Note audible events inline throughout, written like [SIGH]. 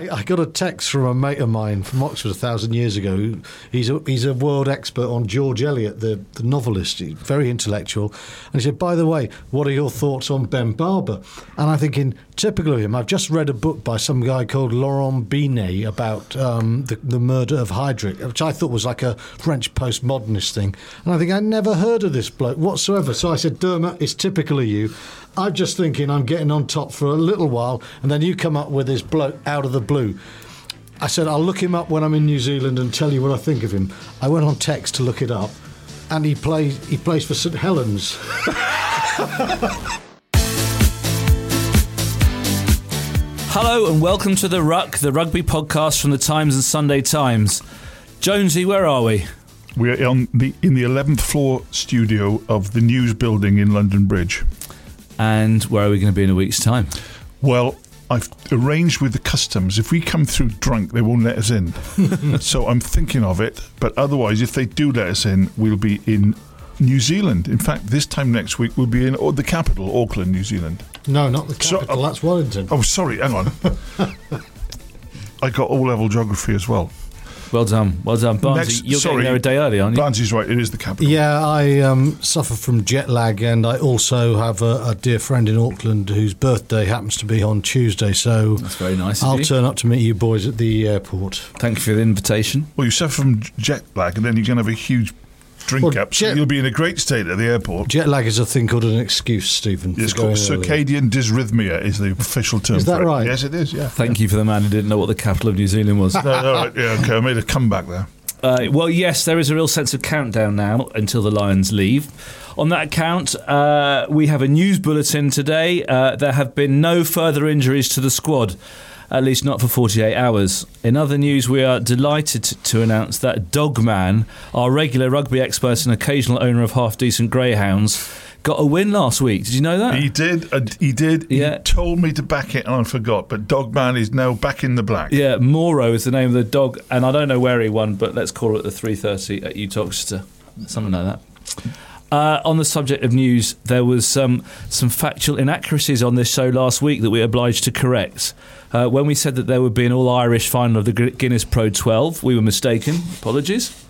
I I got a text from a mate of mine from Oxford a thousand years ago. He's a, he's a world expert on George Eliot, the, the novelist. He's very intellectual. And he said, By the way, what are your thoughts on Ben Barber? And I'm thinking, typical of him, I've just read a book by some guy called Laurent Binet about um, the, the murder of Heydrich, which I thought was like a French postmodernist thing. And I think I'd never heard of this bloke whatsoever. So I said, Dermot, it's typical of you. I'm just thinking I'm getting on top for a little while, and then you come up with this bloke out of the blue. I said, I'll look him up when I'm in New Zealand and tell you what I think of him. I went on text to look it up, and he plays he plays for St Helens. [LAUGHS] Hello and welcome to The Ruck, the rugby podcast from the Times and Sunday Times. Jonesy, where are we? We're on the in the eleventh floor studio of the News Building in London Bridge. And where are we going to be in a week's time? Well, I've arranged with the customs. If we come through drunk, they won't let us in. [LAUGHS] so I'm thinking of it. But otherwise, if they do let us in, we'll be in New Zealand. In fact, this time next week, we'll be in oh, the capital, Auckland, New Zealand. No, not the So- uh, capital. that's Wellington. Oh, sorry, hang on. [LAUGHS] I got all level geography as well. Well done, well done. Barnesy, Next- you're sorry. getting there a day early, aren't you? Barnesy's right, it is the capital. Yeah, I um, suffer from jet lag, and I also have a, a dear friend in Auckland whose birthday happens to be on Tuesday. So That's very nice I'll turn up to meet you boys at the airport. Thank you for the invitation. Well, you suffer from jet lag, and then you're going to have a huge drink Well, up. So jet- you'll be in a great state at the airport. Jet lag is a thing called an excuse, Stephen. It's going called early. circadian dysrhythmia is the official term. Is that for it. right? Yes, it is. Yeah. Thank you for the man who didn't know what the capital of New Zealand was. [LAUGHS] No, no, right, yeah, okay. I made a comeback there. Uh, well, yes, there is a real sense of countdown now until the Lions leave. On that account, uh, we have a news bulletin today. Uh, there have been no further injuries to the squad, at least not for 48 hours. In other news, we are delighted to, announce that Dogman, our regular rugby expert and occasional owner of half decent greyhounds, got a win last week. Did you know that? He did. Uh, he did. Yeah. He told me to back it, and I forgot. But Dogman is now back in the black. Yeah, Moro is the name of the dog, and I don't know where he won, but let's call it the 330 at Uttoxeter, something like that. Uh, on the subject of news, there was some some factual inaccuracies on this show last week that we were obliged to correct. Uh, when we said that there would be an all-Irish final of the Guinness Pro 12, we were mistaken. Apologies.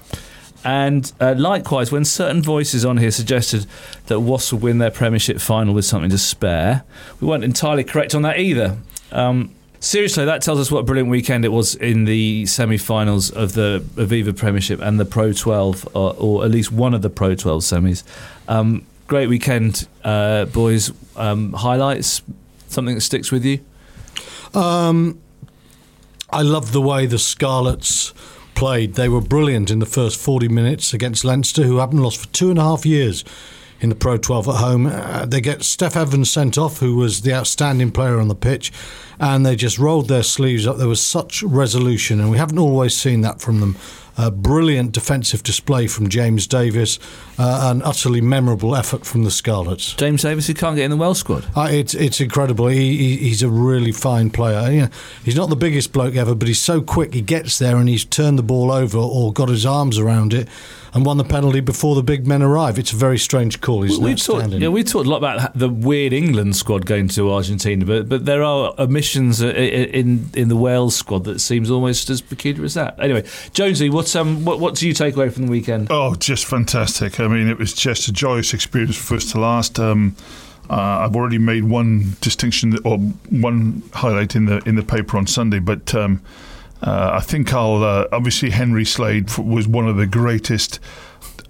And uh, likewise, when certain voices on here suggested that Wasps would win their Premiership final with something to spare, we weren't entirely correct on that either. Um, seriously, that tells us what a brilliant weekend it was in the semi-finals of the Aviva Premiership and the Pro 12, or, or at least one of the Pro 12 semis. Um, great weekend, uh, boys. Um, highlights, something that sticks with you. Um, I love the way the Scarlets played. They were brilliant in the first 40 minutes against Leinster, who haven't lost for two and a half years in the Pro 12 at home. Uh, they get Steff Evans sent off, who was the outstanding player on the pitch, and they just rolled their sleeves up. There was such resolution, and we haven't always seen that from them. A brilliant defensive display from James Davies, uh, an utterly memorable effort from the Scarlets. James Davies, who can't get in the Welsh squad. Uh, it's it's incredible. He, he he's a really fine player. You know, he's not the biggest bloke ever, but he's so quick. He gets there and he's turned the ball over or got his arms around it and won the penalty before the big men arrive. It's a very strange call. He's We've talked, yeah, we talked a lot about the weird England squad going to Argentina, but but there are omissions i- in in the Wales squad that seems almost as peculiar as that. Anyway, Jonesy, what's um what what do you take away from the weekend? Oh, just fantastic. I mean, it was just a joyous experience from first to last. Um, Uh, I've already made one distinction or one highlight in the in the paper on Sunday, but um, uh, I think I'll uh, obviously Henry Slade was one of the greatest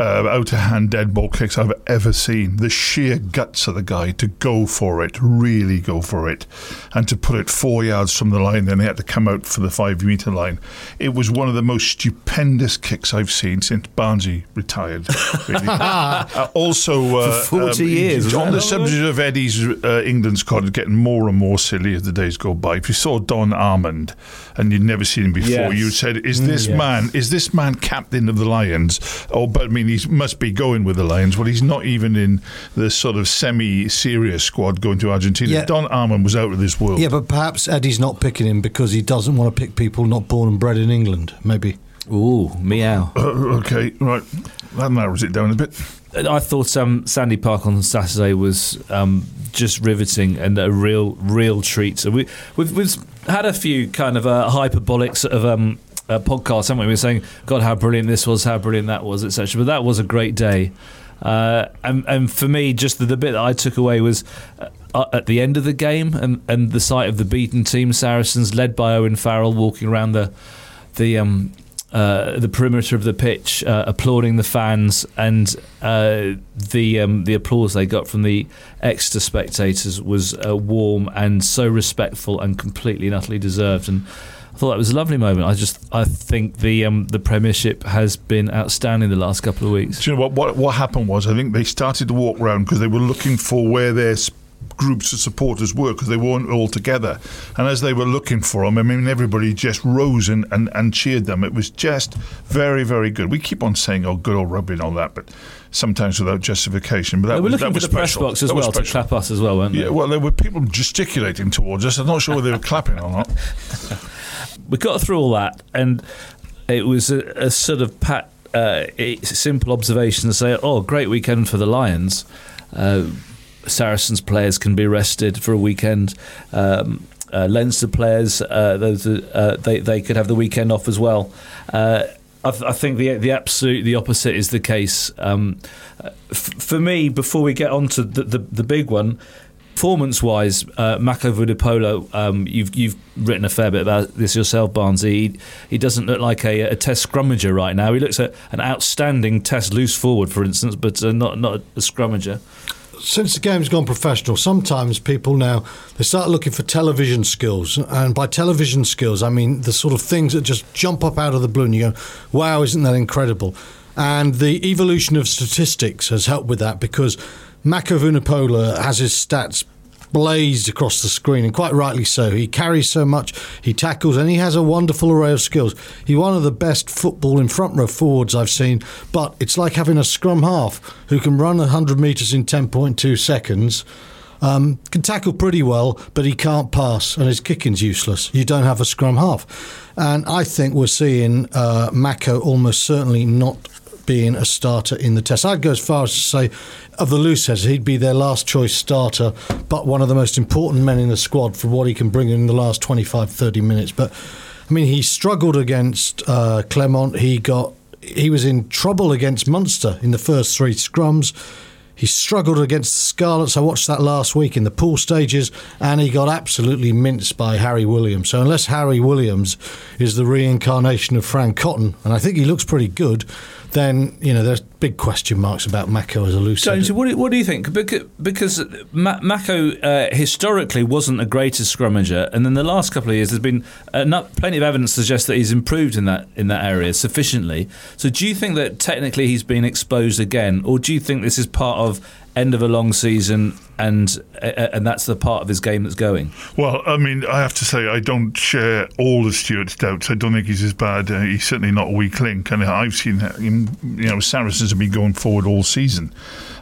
uh, out of hand dead ball kicks I've ever seen. The sheer guts of the guy to go for it, really go for it, and to put it four yards from the line, then he had to come out for the five metre line. It was one of the most stupendous kicks I've seen since Barnesy retired. Really. [LAUGHS] Uh, also, uh, For 40 years, on the subject of Eddie's uh, England squad getting more and more silly as the days go by. If you saw Don Armand and you'd never seen him before, Yes. you said, "Is this yes. man? Is this man captain of the Lions?" Oh, but I mean, he must be going with the Lions. Well, he's not even in the sort of semi-serious squad going to Argentina. Yeah. Don Armand was out of this world. Yeah, but perhaps Eddie's not picking him because he doesn't want to pick people not born and bred in England. Maybe. Ooh, meow. Uh, [COUGHS] okay, right. That narrows it down a bit. I thought um, Sandy Park on Saturday was um, just riveting and a real, real treat. So we, we've, we've had a few kind of uh, hyperbolic sort of um, uh, podcasts, haven't we? We were saying, God, how brilliant this was, how brilliant that was, etc. But that was a great day. Uh, and, and for me, just the, the bit that I took away was uh, uh, at the end of the game and, and the sight of the beaten team Saracens, led by Owen Farrell, walking around the the um, uh, the perimeter of the pitch, uh, applauding the fans, and the um, the applause they got from the Exeter spectators was warm and so respectful and completely and utterly deserved. And I thought that was a lovely moment. I just I think the um, the Premiership has been outstanding the last couple of weeks. Do you know what, what? What happened was, I think they started to walk around because they were looking for where their groups of supporters were because they weren't all together. And as they were looking for them, I mean, everybody just rose and, and, and cheered them. It was just very, very good. We keep on saying, "Oh, good old rugby" and all that, but sometimes without justification. But that They were was, looking that for the press box as That well to clap us as well, weren't they? Yeah, well, there were people gesticulating towards us. I'm not sure whether they were clapping or not. [LAUGHS] we got through all that, and it was a, a sort of pat, uh, simple observation to say, "Oh, great weekend for the Lions." Uh, Saracens players can be rested for a weekend. Um, uh, Leinster players, uh, those, uh, they they could have the weekend off as well. I, th- I think the the absolute the opposite is the case. Um, f- for me, before we get on to the, the, the big one, performance wise, uh, Mako Vunipola, um, you've you've written a fair bit about this yourself, Barnesy. He, he doesn't look like a, a Test scrummager right now. He looks at an outstanding Test loose forward, for instance, but uh, not not a scrummager. Since the game's gone professional, sometimes people now they start looking for television skills, and by television skills, I mean the sort of things that just jump up out of the blue, and you go, "Wow, isn't that incredible?" And the evolution of statistics has helped with that because Mako Vunipola has his stats blazed across the screen, and quite rightly so. He carries so much, he tackles, and he has a wonderful array of skills. He's one of the best football in front row forwards I've seen, but it's like having a scrum half who can run 100 metres in 10.2 seconds. Um, can tackle pretty well, but he can't pass, and his kicking's useless. You don't have a scrum half, and I think we're seeing uh, Mako almost certainly not being a starter in the test. I'd go as far as to say, of the loose heads, he'd be their last choice starter, but one of the most important men in the squad for what he can bring in the last 25, 30 minutes. But I mean, he struggled against uh, Clermont. He got he was in trouble against Munster in the first three scrums. He struggled against the Scarlets. I watched that last week in the pool stages, and he got absolutely minced by Harry Williams. So unless Harry Williams is the reincarnation of Fran Cotton, and I think he looks pretty good, then you know there's big question marks about Mako as a loose. Jones, what do, what do you think? Because, because Mako uh, historically wasn't the greatest scrummager, and then the last couple of years, there's been enough, plenty of evidence to suggest that he's improved in that in that area sufficiently. So, do you think that technically he's been exposed again, or do you think this is part of end of a long season and uh, and that's the part of his game that's going? Well, I mean, I have to say, I don't share all of Stuart's doubts. I don't think he's as bad. Uh, he's certainly not a weak link. And I've seen him, you know, Saracens have been going forward all season.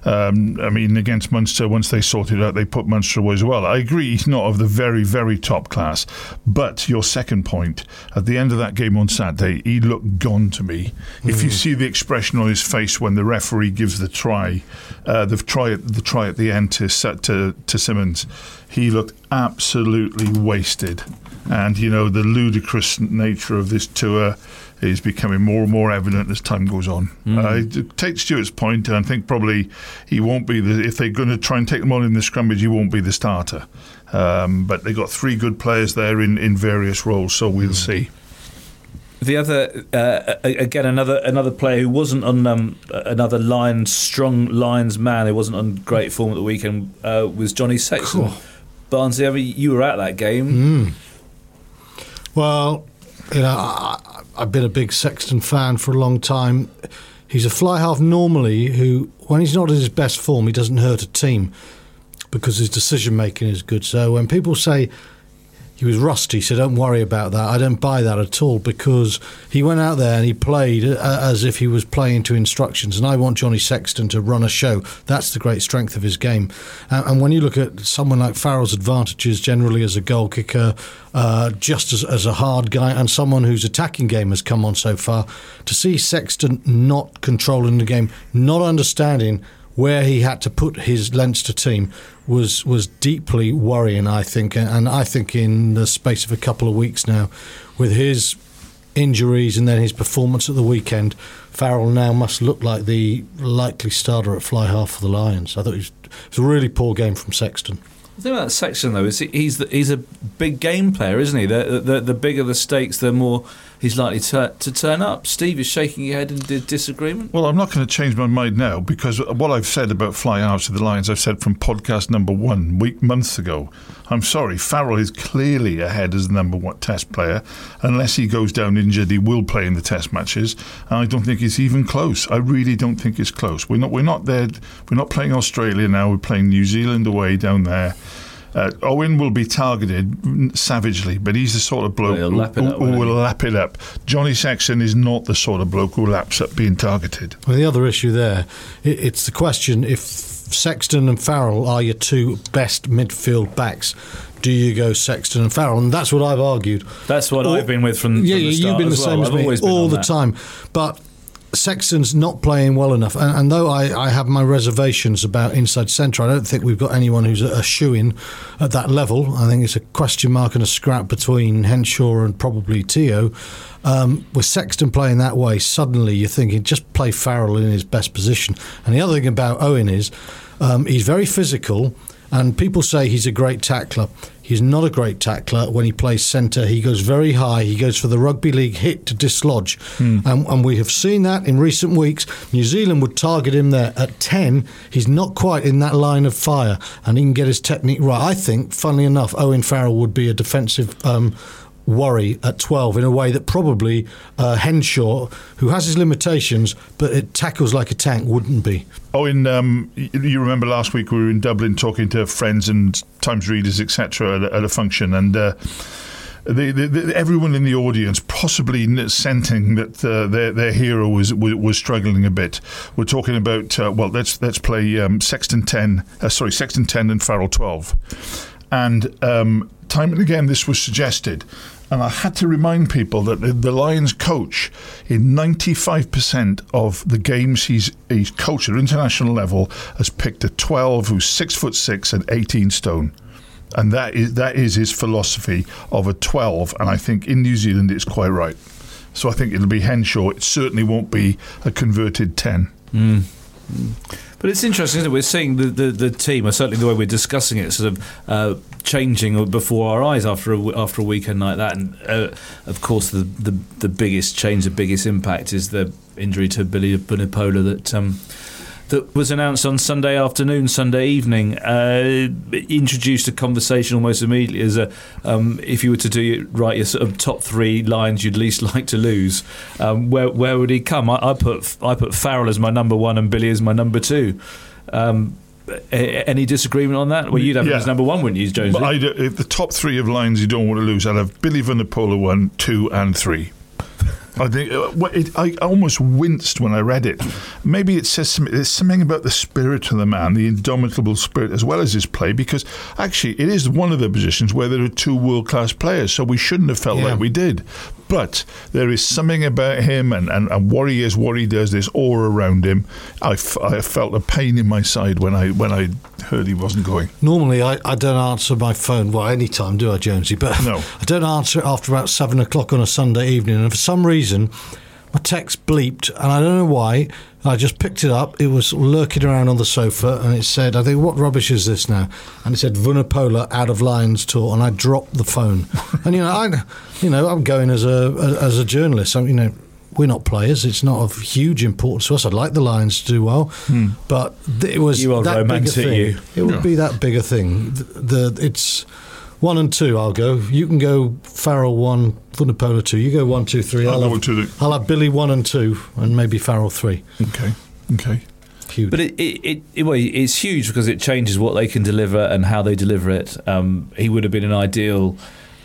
Um, I mean, against Munster, once they sorted out, they put Munster away as well. I agree, he's not of the very, very top class. But your second point, at the end of that game on Saturday, he looked gone to me. If you see the expression on his face when the referee gives the try, uh, the try, at, the try at the end to, to to Simmons, he looked absolutely wasted. And, you know, the ludicrous nature of this tour is becoming more and more evident as time goes on. Mm. Uh, take Stuart's point, and I think probably he won't be the. If they're going to try and take them on in the scrummage, he won't be the starter. Um, but they've got three good players there in, in various roles, so we'll see. The other, uh, again, another another player who wasn't on um, another Lions strong Lions man, who wasn't on great form at the weekend, uh, was Johnny Sexton. Cool. Mean, you were at that game. Well, you know, I, I've been a big Sexton fan for a long time. He's a fly half normally who, when he's not in his best form, he doesn't hurt a team because his decision making is good. So when people say he was rusty, so don't worry about that. I don't buy that at all because he went out there and he played uh, as if he was playing to instructions. And I want Johnny Sexton to run a show. That's the great strength of his game. And, when you look at someone like Farrell's advantages generally as a goal kicker, uh, just as, as a hard guy, and someone whose attacking game has come on so far, to see Sexton not controlling the game, not understanding where he had to put his Leinster team was was deeply worrying. I think, and I think in the space of a couple of weeks now, with his injuries and then his performance at the weekend, Farrell now must look like the likely starter at fly half for the Lions. I thought it was, it was a really poor game from Sexton. The thing about Sexton though is he's the, he's a big game player, isn't he? The, the the bigger the stakes, the more he's likely to to turn up. Steve is shaking your head in di- disagreement. Well, I'm not going to change my mind now because what I've said about fly out to the Lions, I've said from podcast number one week months ago. I'm sorry, Farrell is clearly ahead as the number one Test player. Unless he goes down injured, he will play in the Test matches. And I don't think it's even close. I really don't think it's close. We're not. We're not there. We're not playing Australia now. We're playing New Zealand away down there. Uh, Owen will be targeted savagely, but he's the sort of bloke He'll who, lap it who- who won't will he? lap it up. Johnny Sexton is not the sort of bloke who laps up being targeted. Well, the other issue there, it, it's the question if Sexton and Farrell are your two best midfield backs. Do you go Sexton and Farrell? And that's what I've argued. That's what Or- I've been with from, yeah, from the yeah, you've been the well. same as I've me always been all the that. time. But Sexton's not playing well enough, and, and though I, I have my reservations about inside centre, I don't think we've got anyone who's a, shoe in at that level. I think it's a question mark and a scrap between Henshaw and probably Te'o. Um, with Sexton playing that way, suddenly you're thinking just play Farrell in his best position. And the other thing about Owen is um, he's very physical, and people say he's a great tackler. He's not a great tackler when he plays centre. He goes very high. He goes for the rugby league hit to dislodge. And, and we have seen that in recent weeks. New Zealand would target him there at 10. He's not quite in that line of fire and he can get his technique right. I think, funnily enough, Owen Farrell would be a defensive. Um, Worry at 12 in a way that probably uh, Henshaw, who has his limitations but it tackles like a tank, wouldn't be. Oh, in um, you remember last week we were in Dublin talking to friends and Times readers, etc., at, a- at a function, and uh, the, the, the, everyone in the audience possibly sensing that uh, their their hero was, was was struggling a bit. We're talking about uh, well, let's let's play um, Sexton ten, uh, sorry, Sexton ten and Farrell twelve, and um, time and again this was suggested. And I had to remind people that the, the Lions coach, in 95% of the games he's he's coached at international level, has picked a 12 who's six foot six and 18 stone, and that is that is his philosophy of a 12. And I think in New Zealand it's quite right. So I think it'll be Henshaw. It certainly won't be a converted 10. Hmm. Hmm. But it's interesting, it? We're seeing the, the, the team, or certainly the way we're discussing it, sort of uh, changing before our eyes after a, after a weekend like that. And uh, of course, the, the the biggest change, the biggest impact is the injury to Billy Vunipola that. Um, that was announced on Sunday afternoon, Sunday evening, uh, introduced a conversation almost immediately as a um, if you were to do it right, your sort of top three Lions you'd least [LAUGHS] like to lose. Um, where where would he come? I, I put I put Farrell as my number one and Billy as my number two. Um, any disagreement on that? Well, you'd have him Yeah. as number one, wouldn't you, Jonesy? But I'd, if the top three of Lions you don't want to lose, I'd have Billy Vunipola one, two, and three. I think uh, it, I almost winced when I read it. Maybe it says some, there's something about the spirit of the man, the indomitable spirit, as well as his play. Because actually, it is one of the positions where there are two world class players, so we shouldn't have felt Yeah. like we did. But there is something about him and, and, and what he is, what he does, this aura around him. I, f- I felt a pain in my side when I when I heard he wasn't going. Normally, I, I don't answer my phone, well, any time, do I, Jonesy? But No. [LAUGHS] I don't answer it after about seven o'clock on a Sunday evening. And for some reason, my text bleeped, and I don't know why. I just picked it up. It was lurking around on the sofa, and it said, I think, what rubbish is this now? And it said, "Vunipola out of Lions tour, and I dropped the phone. [LAUGHS] and, you know, I, you know, I'm going as a, as a journalist. I'm, you know, we're not players. It's not of huge importance to us. I'd like the Lions to do well, hmm. but it was You old that romantic, you. It would be that big a thing. The, the it's one and two. I'll go. You can go Farrell one, Vunipola two. You go one, two, three. I'll go have, to the- I'll have Billy one and two, and maybe Farrell three. Okay, okay. Huge. But it, it, it, it- well, it's huge because it changes what they can deliver and how they deliver it. Um, he would have been an ideal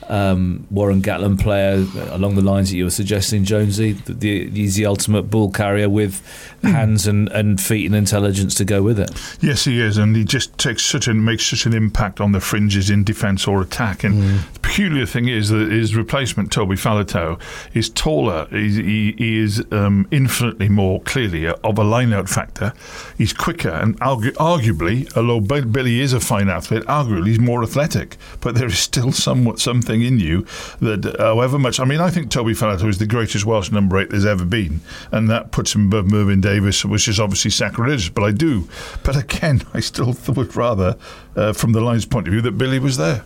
um, Warren Gatland player uh, along the lines that you were suggesting, Jonesy. The, the, he's the ultimate ball carrier with hmm. hands and, and feet and intelligence to go with it. Yes, he is, and he just takes such an makes such an impact on the fringes in defence or attack. And the peculiar thing is that his replacement, Toby Faletau, is taller. He, he is um, infinitely more clearly of a line-out factor. He's quicker, and argu- arguably, although Billy is a fine athlete, arguably he's more athletic. But there is still somewhat something in you that, however much, I mean, I think Toby Faletau is the greatest Welsh number eight there's ever been, and that puts him above Mervyn Davies, which is obviously sacrilegious. But I do. But again, [LAUGHS] I still would rather, uh, from the Lions' point of view, that Billy was there.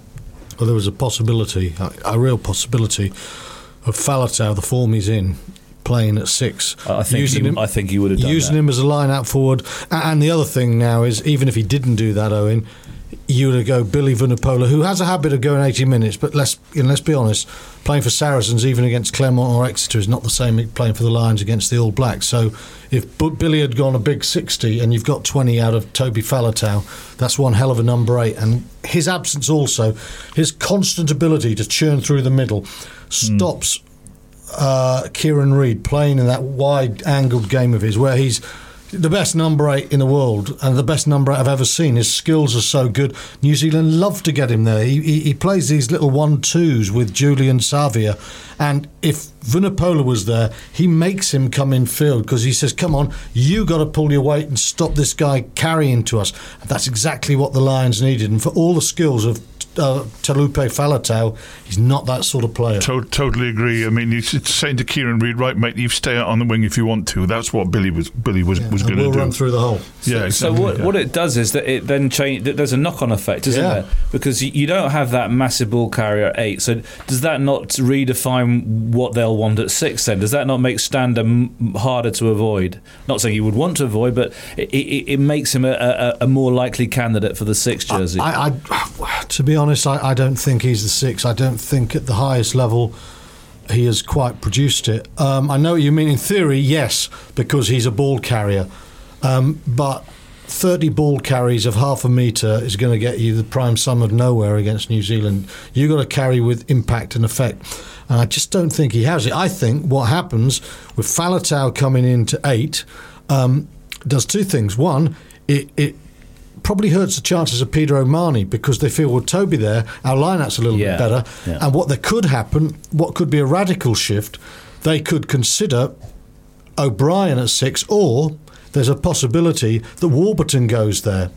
Well, there was a possibility, a, a real possibility, of Faletau, the form he's in, playing at six. I think he- I think he would have done using that. him as a line out forward. And the other thing now is, even if he didn't do that, Owen, you would go Billy Vunipola, who has a habit of going 80 minutes, but let's you know, let's be honest, playing for Saracens, even against Clermont or Exeter, is not the same as playing for the Lions against the All Blacks. So if B- Billy had gone a big 60 and you've got 20 out of Toby Faletau, that's one hell of a number eight. And his absence also, his constant ability to churn through the middle, stops uh, Kieran Read playing in that wide angled game of his where he's the best number eight in the world and the best number eight I've ever seen. His skills are so good. New Zealand love to get him there. He, he, he plays these little one twos with Julian Savea. And if Vunipola was there, he makes him come in field because he says, Come on, you got to pull your weight and stop this guy carrying to us. That's exactly what the Lions needed. And for all the skills of uh, Taulupe Faletau, he's not that sort of player. To- totally agree. I mean, he's saying to Kieran Read, right, mate, you stay out on the wing if you want to. That's what Billy was Billy was, was going to we'll do. run through the hole. yeah, Exactly, So what, yeah. what it does is that it then change. There's a knock-on effect, isn't Yeah. there? Because you- you don't have that massive ball carrier at eight. So does that not redefine what they'll want at six? Then does that not make Stander m- harder to avoid? Not saying you would want to avoid, but it, it, it makes him a, a, a more likely candidate for the six jersey. I, I, to be honest, I, I don't think he's the six. I don't think at the highest level he has quite produced it. Um, I know what you mean. In theory, yes, because he's a ball carrier. Um, but 30 ball carries of half a metre is going to get you the prime sum of nowhere against New Zealand. You've got to carry with impact and effect. And I just don't think he has it. I think what happens with Faletau coming into eight um, does two things. One, it, it probably hurts the chances of Peter O'Mahony because they feel, well, Toby there, our lineup's a little Yeah, bit better. yeah. And what that could happen, what could be a radical shift, they could consider O'Brien at six, or there's a possibility that Warburton goes there.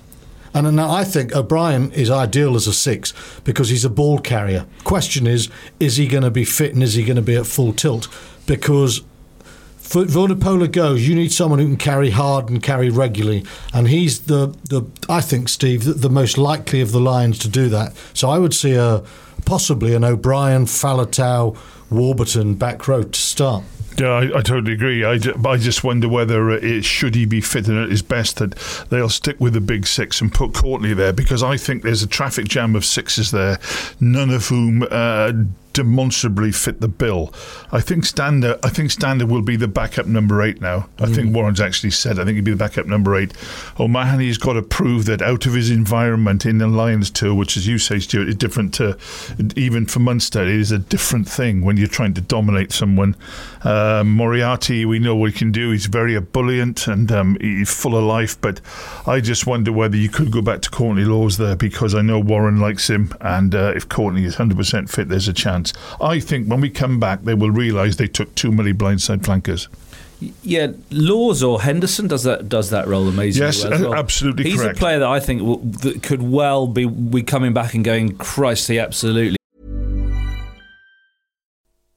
And now I think O'Brien is ideal as a six because he's a ball carrier. Question is, is he going to be fit and is he going to be at full tilt? Because for Vunipola goes, you need someone who can carry hard and carry regularly, and he's the, the I think Steve the, the most likely of the Lions to do that. So I would see a possibly an O'Brien, Faletau, Warburton back row to start. Yeah, I, I totally agree. I, I just wonder whether uh, it, should he be fit and at his best that they'll stick with the big six and put Courtney there because I think there's a traffic jam of sixes there, none of whom uh, demonstrably fit the bill. I think Stander. I think Stander will be the backup number eight now. I think Warren's actually said. I think he'll be the backup number eight. O'Mahony's got to prove that out of his environment in the Lions tour, which as you say, Stuart, is different to even for Munster. It is a different thing when you're trying to dominate someone. Um, Moriarty, we know what he can do. He's very ebullient and um, he's full of life. But I just wonder whether you could go back to Courtney Lawes there because I know Warren likes him, and uh, if Courtney is 100% fit, there's a chance. Chance. I think when we come back, they will realise they took too many blindside flankers. Yeah, Lawes or Henderson does that does that role amazingly Yes, well. as uh, well. absolutely He's correct. a player that I think will, that could well be, be coming back and going, Christ, he absolutely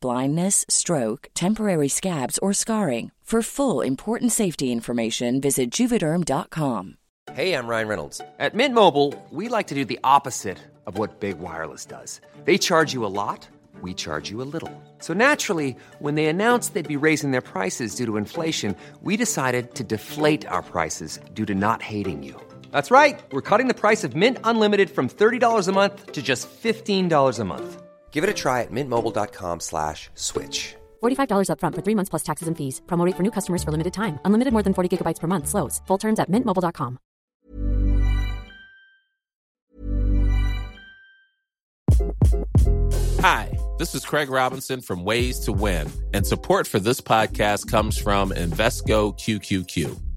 blindness, stroke, temporary scabs, or scarring. For full important safety information, visit juvederm.com. Hey, I'm Ryan Reynolds. At Mint Mobile, we like to do the opposite of what Big Wireless does. They charge you a lot, we charge you a little. So naturally, when they announced they'd be raising their prices due to inflation, we decided to deflate our prices due to not hating you. That's right. We're cutting the price of Mint Unlimited from $30 a month to just $15 a month. Give it a try at mintmobile.com slash switch. $45 upfront for three months plus taxes and fees. Promo rate for new customers for limited time. Unlimited more than 40 gigabytes per month. Slows. Full terms at mintmobile.com. Hi, this is Craig Robinson from Ways to Win, and support for this podcast comes from Invesco QQQ.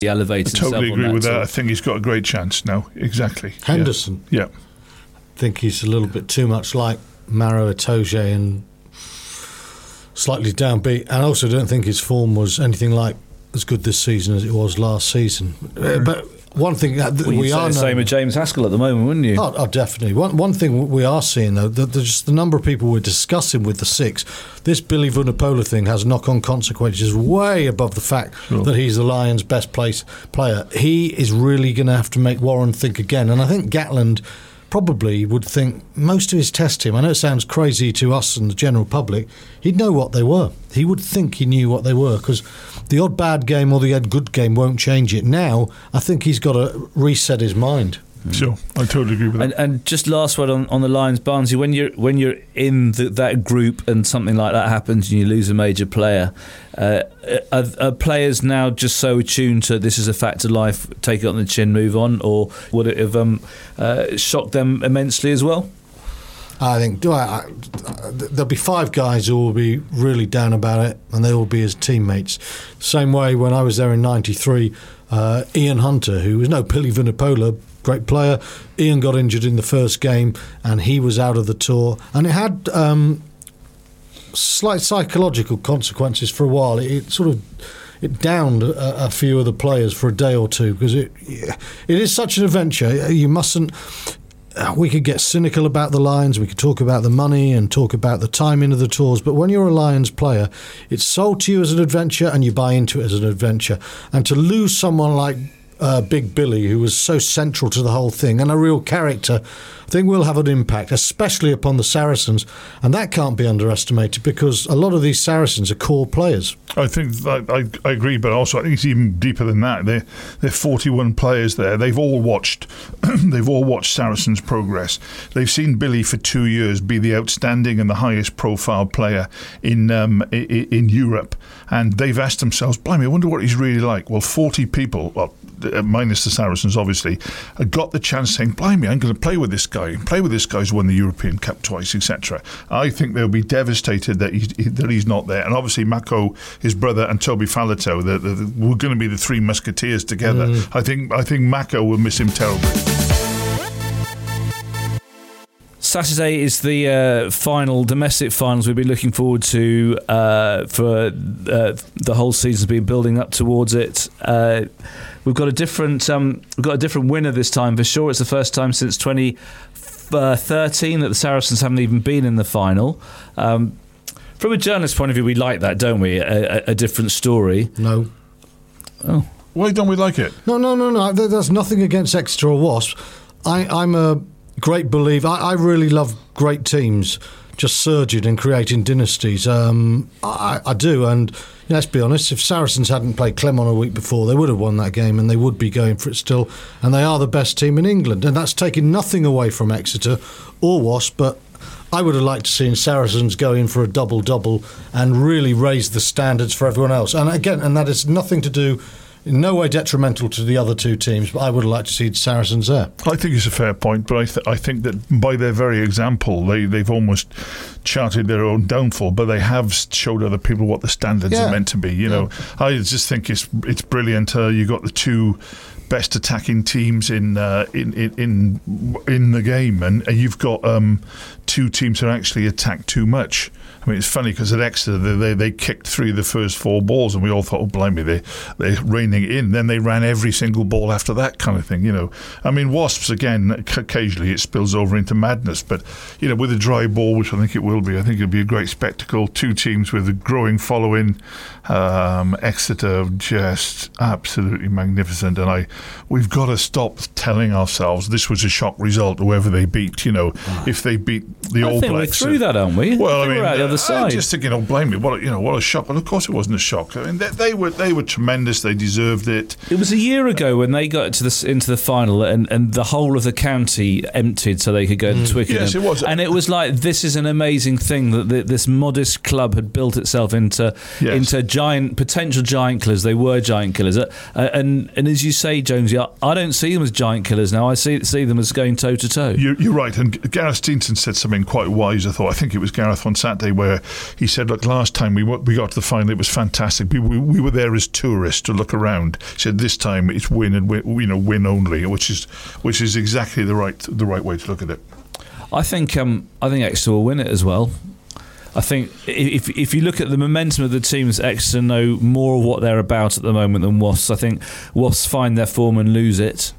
he elevates I totally on agree with that. I think he's got a great chance now. Exactly. Henderson. Yeah. I think he's a little bit too much like Maro Itoje and slightly downbeat. And I also don't think his form was anything like as good this season as it was last season. Uh, But one thing that Well, we are the same with James Haskell at the moment, wouldn't you? Oh, oh, definitely. One one thing we are seeing though, that there's the number of people we're discussing with the six. This Billy Vunipola thing has knock-on consequences way above the fact that he's the Lions' best place player. He is really going to have to make Warren think again, and I think Gatland probably would think most of his test team. I know it sounds crazy to us and the general public. He'd know what they were. He would think he knew what they were because the odd bad game or the odd good game won't change it. Now, I think he's got to reset his mind. So I totally agree with that. And, and just last word on, on the Lions, Barnesy. When you're when you're in the, that group and something like that happens and you lose a major player, uh, are, are players now just so attuned to this is a fact of life, take it on the chin, move on, or would it have um, uh, shocked them immensely as well? I think do I, I, there'll be five guys who will be really down about it, and they will be his teammates. Same way when I was there in '93, uh, Ian Hunter, who was no Billy Vunipola, great player. Ian got injured in the first game, and he was out of the tour, and it had um, slight psychological consequences for a while. It, it sort of it downed a, a few of the players for a day or two because it it is such an adventure. You mustn't. Uh, We could get cynical about the Lions. We could talk about the money and talk about the timing of the tours. But when you're a Lions player, it's sold to you as an adventure, and you buy into it as an adventure. And to lose someone like uh, Big Billy, who was so central to the whole thing and a real character, I think will have an impact, especially upon the Saracens. And that can't be underestimated because a lot of these Saracens are core players. I think I, I agree, but also I think it's even deeper than that. They're, they're 41 players there. They've all watched. [CLEARS THROAT] they've all watched Saracens' progress. They've seen Billy for two years be the outstanding and the highest profile player in um, i- i- in Europe, and they've asked themselves, "Blimey, I wonder what he's really like." Well, 40 people. Well, uh, minus the Saracens, obviously, uh, got the chance saying, "Blimey, I'm going to play with this guy. Play with this guy who's won the European Cup twice, etc." I think they'll be devastated that he's, that he's not there. And obviously, Mako, his brother, and Toby Faletau, the, the, the, we're going to be the three musketeers together. I think I think Mako will miss him terribly. Saturday is the uh, final domestic finals we've been looking forward to uh, for uh, the whole season's been building up towards it. Uh, we've got a different um, we've got a different winner this time for sure. It's the first time since 2013 that the Saracens haven't even been in the final. Um, from a journalist point of view, we like that, don't we? A, a, a different story. No. Oh. Why don't we like it? No, no, no, no. There- There's nothing against Exeter or Wasps. I, I'm a great believer. I, I really love great teams just surging and creating dynasties. Um, I, I do. And let's be honest, if Saracens hadn't played Clermont a week before, they would have won that game and they would be going for it still. And they are the best team in England. And that's taking nothing away from Exeter or Wasp, but I would have liked to seen Saracens go in for a double double and really raise the standards for everyone else. And again, and that is nothing to do, in no way detrimental to the other two teams, but I would have liked to see Saracens there. I think it's a fair point, but I, th- I think that by their very example, they, they've almost charted their own downfall, but they have showed other people what the standards Yeah. are meant to be. You know, I just think it's it's brilliant. Uh, you got the two best attacking teams in uh, in, in in in the game, and, and you've got um, two teams that actually attack too much. I mean, it's funny because at Exeter they, they they kicked of the first four balls, and we all thought, oh, blimey, they they're reining in. Then they ran every single ball after that kind of thing. You know, I mean, Wasps again. Occasionally it spills over into madness, but you know, with a dry ball, which I think it will be, I think it'll be a great spectacle. Two teams with a growing following. Um, Exeter just absolutely magnificent, and I we've got to stop telling ourselves this was a shock result. Whoever they beat, you know, if they beat the I All think we're through that, aren't we? well, I think mean, we're out the uh, other I'm side. just thinking, oh, blame me! What a, you know, what a shock! Well, of course, it wasn't a shock. I mean, they, they were they were tremendous. They deserved it. It was a year ago when they got to the, into the final, and, and the whole of the county emptied so they could go to Twickenham. Yes, it was. And it was like this is an amazing thing that the, this modest club had built itself into Yes. into giant potential giant killers. They were giant killers, uh, and and as you say, Jonesy, I, I don't see them as giant killers now. I see see them as going toe to toe. You're, you're right. And Gareth Steenson said something quite wise. I thought. I think it was Gareth on Saturday where he said, "Look, last time we we got to the final, it was fantastic. We, we, we were there as tourists to look around." He said, "This time it's win and win, you know, win only," which is which is exactly the right the right way to look at it. I think um, I think Exeter will win it as well. I think if if you look at the momentum of the teams, Exeter know more of what they're about at the moment than Wasps. I think Wasps find their form and lose it,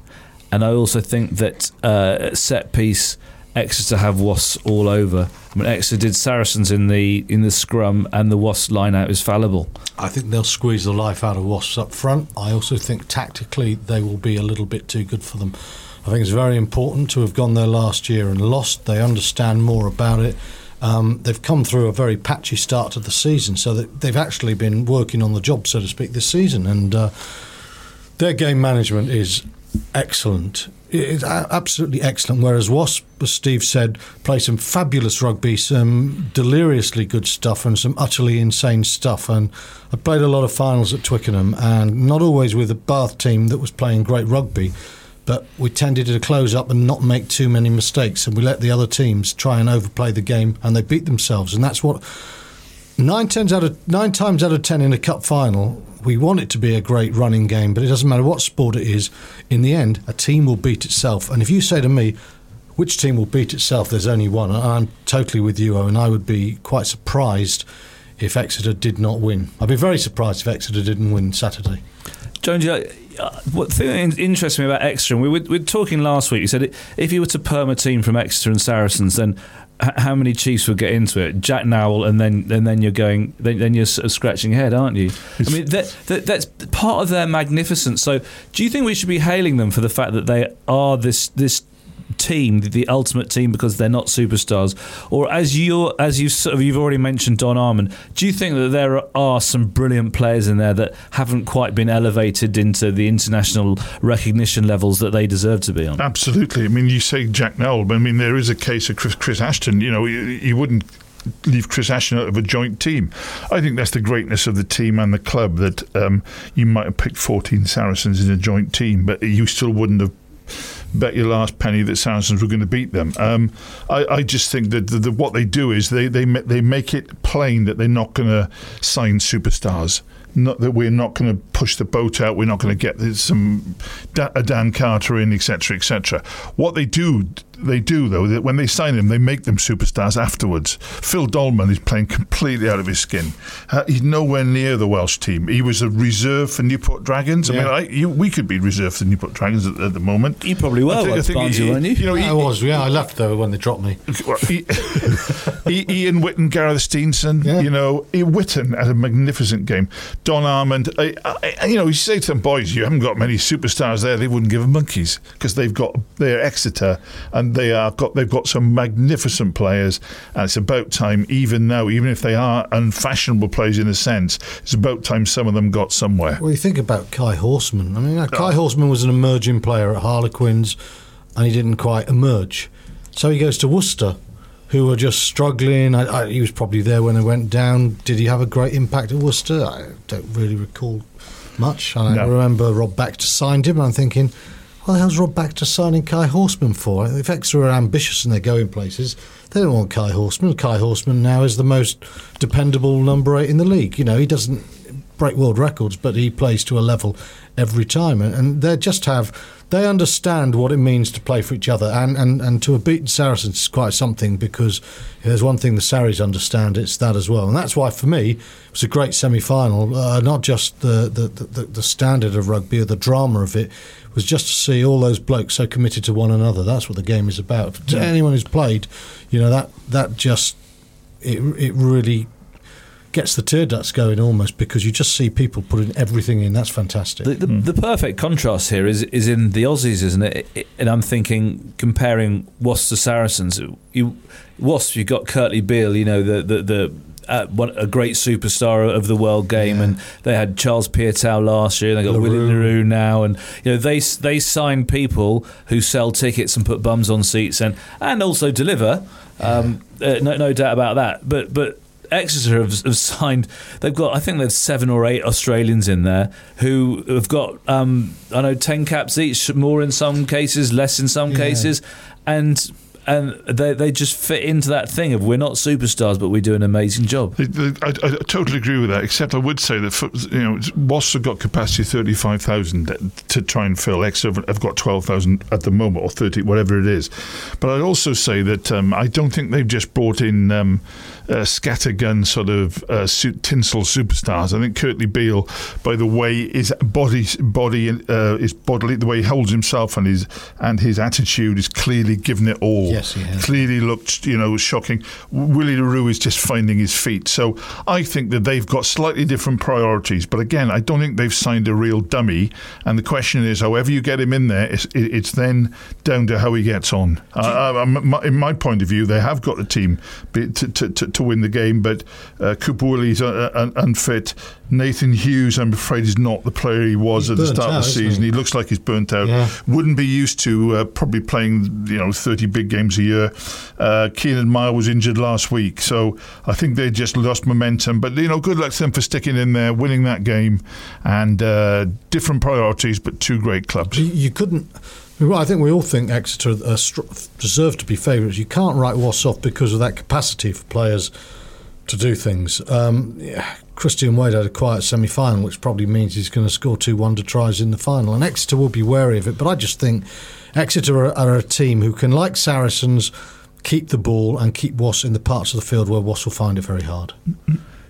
and I also think that uh, set piece, Exeter have Wasps all over. I mean, Exeter did Saracens in the in the scrum, and the Wasps line out is fallible. I think they'll squeeze the life out of Wasps up front. I also think tactically they will be a little bit too good for them. I think it's very important to have gone there last year and lost. They understand more about it. Um, they've come through a very patchy start to the season, so they've actually been working on the job, so to speak, this season. And uh, their game management is excellent. It's absolutely excellent. Whereas Wasp, as Steve said, play some fabulous rugby, some deliriously good stuff, and some utterly insane stuff. And I played a lot of finals at Twickenham, and not always with a Bath team that was playing great rugby. But we tended to close up and not make too many mistakes, and we let the other teams try and overplay the game, and they beat themselves. And that's what nine times out of nine times out of ten in a cup final, we want it to be a great running game, but it doesn't matter what sport it is. In the end, a team will beat itself. And if you say to me, which team will beat itself? There's only one. and I'm totally with you, Owen. I would be quite surprised if Exeter did not win. I'd be very surprised if Exeter didn't win Saturday. Jones, you know, uh, what thing that interests me about Exeter, and we were, we were talking last week, you said if you were to perm a team from Exeter and Saracens, then h- how many Chiefs would get into it? Jack Nowell, and then and then you're going, then, then you're sort of scratching your head, aren't you? I mean, that, that, that's part of their magnificence. So, do you think we should be hailing them for the fact that they are this this team, the ultimate team, because they're not superstars, or as you as you sort of you've already mentioned Don Armand, do you think that there are some brilliant players in there that haven't quite been elevated into the international recognition levels that they deserve to be on? Absolutely. I mean, you say Jack Nowell, but I mean, there is a case of Chris, Chris Ashton. You know, you, you wouldn't leave Chris Ashton out of a joint team. I think that's the greatness of the team and the club that um, you might have picked 14 Saracens in a joint team, but you still wouldn't have bet your last penny that Saracens were going to beat them. Um, I, I, just think that the, the, what they do is they, they they make it plain that they're not going to sign superstars not that we're not going to push the boat out. We're not going to get some a Dan Carter in, etc., etc. What they do, they do though. That when they sign them, they make them superstars afterwards. Phil Dolman is playing completely out of his skin. Uh, he's nowhere near the Welsh team. He was a reserve for Newport Dragons. Yeah. I mean, I, you, we could be reserve for Newport Dragons at, at the moment. You probably were. I think, I think Barnesy, he, weren't you? you know, he, I was. Yeah, I left though when they dropped me. [LAUGHS] [LAUGHS] Ian Whitten, Gareth Steenson. Yeah. You know, Witten had a magnificent game. Don Armand, I, I, you know, you say to them, boys, you haven't got many superstars there. They wouldn't give them monkeys because they've got they're Exeter and they are got they've got some magnificent players. And it's about time, even now, even if they are unfashionable players in a sense, it's about time some of them got somewhere. Well, you think about Kai Horstmann. I mean, Kai oh. Horstmann was an emerging player at Harlequins, and he didn't quite emerge. So he goes to Worcester who were just struggling. I, I, he was probably there when they went down. Did he have a great impact at Worcester? I don't really recall much. I no. remember Rob Baxter signed him, and I'm thinking, what the hell's Rob Baxter signing Kai Horstmann for? If Exeter are ambitious and they're going places, they don't want Kai Horstmann. Kai Horstmann now is the most dependable number eight in the league. You know, he doesn't break world records, but he plays to a level every time, and, they just have they understand what it means to play for each other, and, and, and to have beaten Saracens is quite something because there's one thing the Sarries understand, it's that as well, and that's why for me it was a great semi-final. Uh, not just the, the, the, the standard of rugby or the drama of it, was just to see all those blokes so committed to one another. That's what the game is about. To anyone who's played, you know that that just it it really gets the tear ducts going almost because you just see people putting everything in. That's fantastic. The, the, mm. the perfect contrast here is is in the Aussies, isn't it? And I'm thinking comparing Wasps to Saracens. You Wasps, you've got Kurtley Beale, you know the the. the uh, one, a great superstar of the world game, yeah. and they had Charles Piutau last year. They got Willie le Roux now, and you know they they sign people who sell tickets and put bums on seats and and also deliver. Um, uh, no, no doubt about that. But but Exeter have, have, signed. They've got, I think, there's seven or eight Australians in there who have got, um, I know, ten caps each, more in some cases, less in some yeah. cases, and and they they just fit into that thing of we're not superstars, but we do an amazing job. I, I, I totally agree with that. Except I would say that you know Wasps have got capacity thirty five thousand to try and fill. Have got twelve thousand at the moment, or thirty, whatever it is. But I'd also say that um, I don't think they've just brought in. Um, uh, scattergun sort of uh, tinsel superstars. I think Kurtley Beale, by the way his body body uh, his bodily the way he holds himself and his and his attitude is clearly giving it all. Yes, he has. Clearly looked you know shocking. Willie le Roux is just finding his feet. So I think that they've got slightly different priorities. But again, I don't think they've signed a real dummy. And the question is, however you get him in there, it's, it's then down to how he gets on. Uh, in my point of view, they have got a team to, to, to to win the game, but uh, Cooper Willie's uh, uh unfit. Nathan Hughes, I'm afraid, is not the player he was he's at the start out, of the season. He? he? looks like he's burnt out. Yeah. Wouldn't be used to uh, probably playing, you know, 30 big games a year. Uh, Kearnan Myall was injured last week, so I think they just lost momentum. But you know, good luck to them for sticking in there, winning that game, and uh, different priorities, but two great clubs. You couldn't. Well, I think we all think Exeter deserve to be favourites. You can't write Wasps off because of that capacity for players to do things. Um, yeah, Christian Wade had a quiet semi final, which probably means he's going to score two wonder tries in the final. And Exeter will be wary of it. But I just think Exeter are, are a team who can, like Saracens, keep the ball and keep Wasps in the parts of the field where Wasps will find it very hard.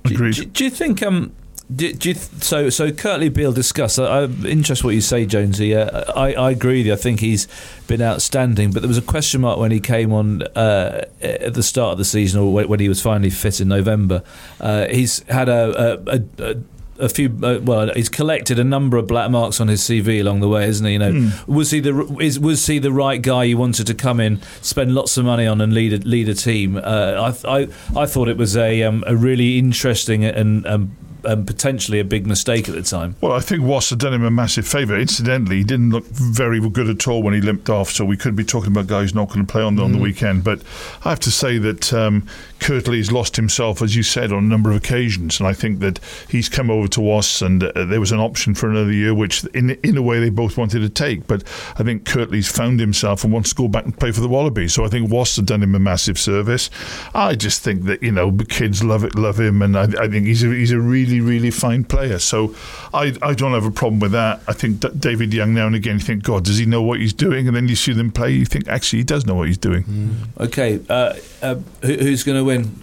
Agreed. Do, do, do you think um, do, do th- so, so Kurtley Beale discussed. I, am interested what you say, Jonesy. Uh, I, I agree with you. I think he's been outstanding. But there was a question mark when he came on uh, at the start of the season, or when he was finally fit in November. Uh, he's had a, a, a, a few. Uh, well, he's collected a number of black marks on his CV along the way, isn't he? You know, mm. was he the is, was he the right guy you wanted to come in, spend lots of money on, and lead a, lead a team? Uh, I, I I thought it was a um, a really interesting and um, um, potentially a big mistake at the time. Well, I think Wasps had done him a massive favour. Incidentally, he didn't look very good at all when he limped off, so we could be talking about guys not going to play on, mm. on the weekend. But I have to say that um, Kurtley's lost himself, as you said, on a number of occasions, and I think that he's come over to Wasps, and uh, there was an option for another year, which in in a way they both wanted to take. But I think Kurtley's found himself and wants to go back and play for the Wallabies. So I think Wasps have done him a massive service. I just think that you know the kids love it, love him, and I, I think he's a, he's a really really fine player. So I I don't have a problem with that. I think that David Young now and again you think God does he know what he's doing, and then you see them play, you think actually he does know what he's doing. Mm. Okay, uh, uh, who, who's going to win?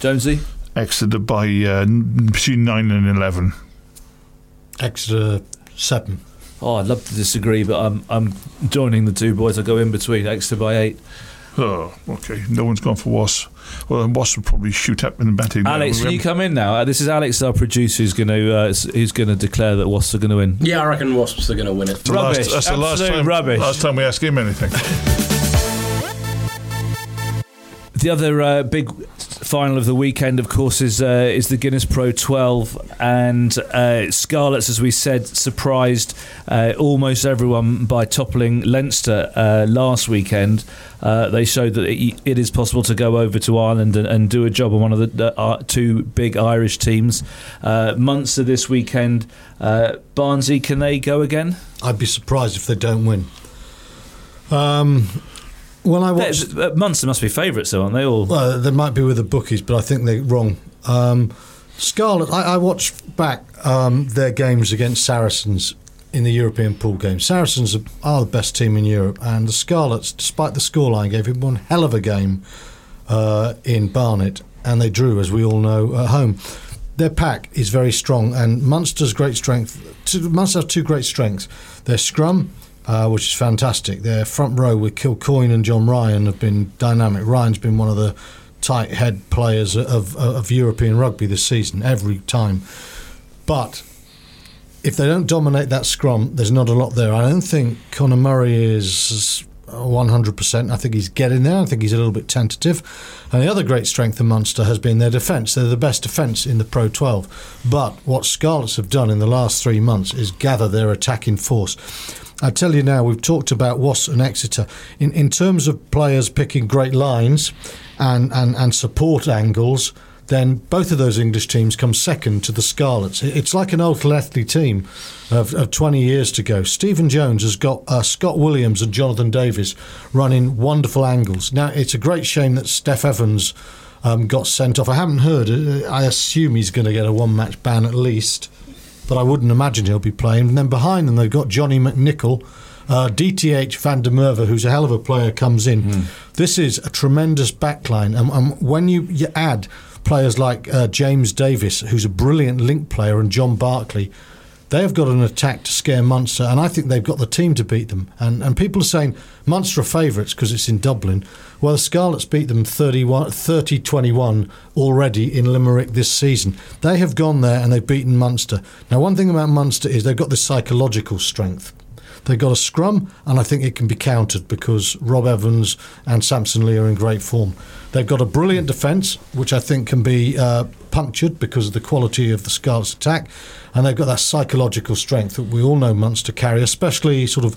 Jonesy? Exeter by uh, between 9 and 11. Exeter 7. Oh, I'd love to disagree, but I'm I'm joining the two boys. I go in between Exeter by eight. Oh, okay. No one's gone for Wasps. Well, then Wasps will probably shoot up in the batting. Alex, can you come in now? Uh, this is Alex, our producer, who's going to uh, who's going to declare that Wasps are going to win. Yeah, I reckon Wasps are going to win it. That's rubbish. Last, that's the last time, rubbish. Last time we asked him anything. the other uh, big final of the weekend, of course, is uh, is the Guinness Pro 12, and uh, Scarlets, as we said, surprised uh, almost everyone by toppling Leinster uh, last weekend. Uh, they showed that it, it is possible to go over to Ireland and, and do a job on one of the two big Irish teams. Munster this weekend. Barnesy, can they go again? I'd be surprised if they don't win. Um, when I watched uh, Munster must be favourites, though, aren't they all? Well, they might be with the bookies, but I think they're wrong. Um, Scarlet, I, I, watched back um, their games against Saracens in the European pool game. Saracens are the best team in Europe, and the Scarlets, despite the scoreline, gave him one hell of a game uh, in Barnet, and they drew, as we all know, at home. Their pack is very strong, and Munster's great strength. Munster have two great strengths: their scrum uh, which is fantastic. Their front row with Kilcoyne and John Ryan have been dynamic. Ryan's been one of the tight head players of, of, of European rugby this season, every time. But if they don't dominate that scrum, there's not a lot there. I don't think Conor Murray is 100%. I think he's getting there. I think he's a little bit tentative. And the other great strength of Munster has been their defence. They're the best defence in the Pro 12. But what Scarlets have done in the last three months is gather their attacking force. I tell you now, we've talked about Wasps and Exeter. In, in terms of players picking great lines and, and, and support angles, then both of those English teams come second to the Scarlets. It's like an old Llanelli team of, of 20 years to go. Stephen Jones has got uh, Scott Williams and Jonathan Davies running wonderful angles. Now, it's a great shame that Steff Evans um, got sent off. I haven't heard. Uh, I assume he's going to get a one match ban at least but I wouldn't imagine he'll be playing. And then behind them, they've got Johnny McNicholl. Uh, DTH van der Merwe, who's a hell of a player, comes in. Mm. This is a tremendous backline. And, and when you, you add players like uh, James Davies, who's a brilliant link player, and John Barclay, they have got an attack to scare Munster, and I think they've got the team to beat them. And, and people are saying Munster are favourites because it's in Dublin. Well, the Scarlets beat them 30 21 already in Limerick this season. They have gone there and they've beaten Munster. Now, one thing about Munster is they've got this psychological strength. They've got a scrum, and I think it can be countered because Rob Evans and Samson Lee are in great form. They've got a brilliant defence, which I think can be uh, punctured because of the quality of the Scarlets' attack, and they've got that psychological strength that we all know Munster carry, especially sort of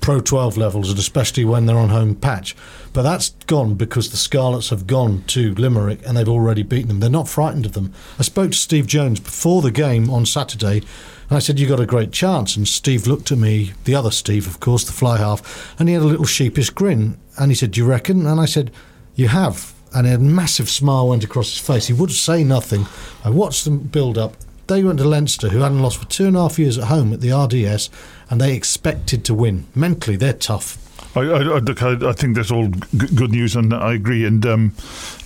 Pro 12 levels, and especially when they're on home patch. But that's gone because the Scarlets have gone to Limerick and they've already beaten them. They're not frightened of them. I spoke to Steve Jones before the game on Saturday, and I said, You got a great chance. And Steve looked at me, the other Steve, of course, the fly half, and he had a little sheepish grin. And he said, Do you reckon? And I said, You have. And a massive smile went across his face. He would say nothing. I watched them build up. They went to Leinster, who hadn't lost for two and a half years at home at the RDS, and they expected to win. Mentally, they're tough. I, I, I, think that's all good news, and I agree. And um,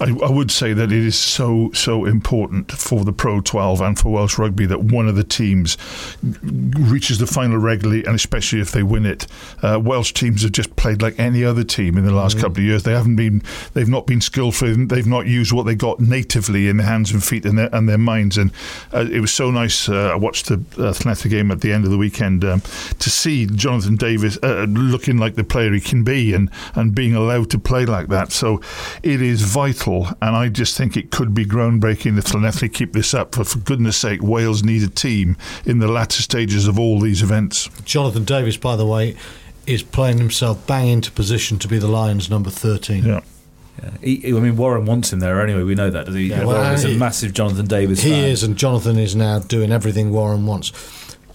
I, I, would say that it is so so important for the Pro 12 and for Welsh rugby that one of the teams reaches the final regularly, and especially if they win it. Uh, Welsh teams have just played like any other team in the last mm-hmm. couple of years. They haven't been, they've not been skillful. They've not used what they got natively in their hands and feet and their and their minds. And uh, it was so nice. Uh, I watched the Atlanta game at the end of the weekend. Um, to see Jonathan Davies uh, looking like the player he can be and, and being allowed to play like that. So it is vital, and I just think it could be groundbreaking if Llanelli keep this up. For, for goodness sake, Wales need a team in the latter stages of all these events. Jonathan Davies, by the way, is playing himself bang into position to be the Lions' number 13. Yeah. Yeah. He, I mean, Warren wants him there anyway. We know that. Does he? Yeah, Warren well, is a massive Jonathan Davies He fan. is, and Jonathan is now doing everything Warren wants.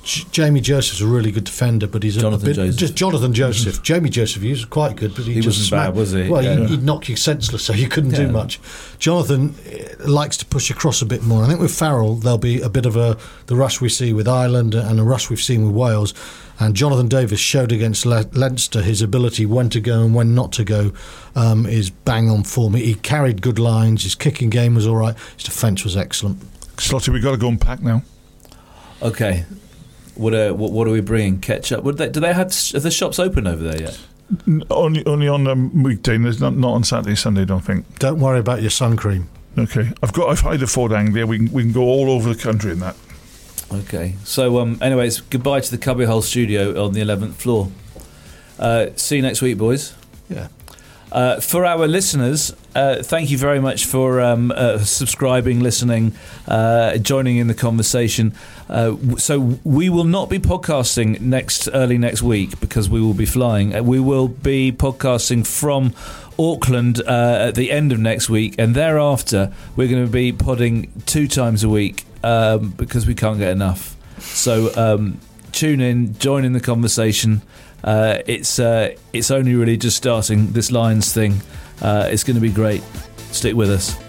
J- Jamie Joseph's a really good defender, but he's a- Jonathan a bit Joseph. just Jonathan Joseph. [LAUGHS] Jamie Joseph, he was quite good, but he, He just wasn't bad, was he? Well, Yeah. he'd, he'd knock you senseless, so you couldn't Yeah. do much. Jonathan eh, likes to push across a bit more. I think with Farrell, there'll be a bit of a the rush we see with Ireland and the rush we've seen with Wales. And Jonathan Davies showed against Le- Leinster his ability when to go and when not to go um, is bang on form. He carried good lines. His kicking game was all right. His defence was excellent. Slotty, we've got to go and pack now. Okay. What, uh, what what are we bringing? Ketchup? Would they, do they have are the shops open over there yet? Only, only on um, weekday. There's not, not on Saturday, Sunday. Don't think. Don't worry about your sun cream. Okay, I've got. I've hired a Ford Anglia. We can, we can go all over the country in that. Okay. So, um, anyways, goodbye to the Cubbyhole studio on the 11th floor. Uh, see you next week, boys. Yeah. Uh, for our listeners, uh, thank you very much for um, uh, subscribing, listening, uh, joining in the conversation. Uh, so we will not be podcasting next early next week because we will be flying. Uh, we will be podcasting from Auckland at the end of next week, and thereafter we're going to be podding two times a week um, because we can't get enough. So um, tune in, join in the conversation. Uh, it's uh, it's only really just starting this Lions thing. Uh, it's going to be great. Stick with us.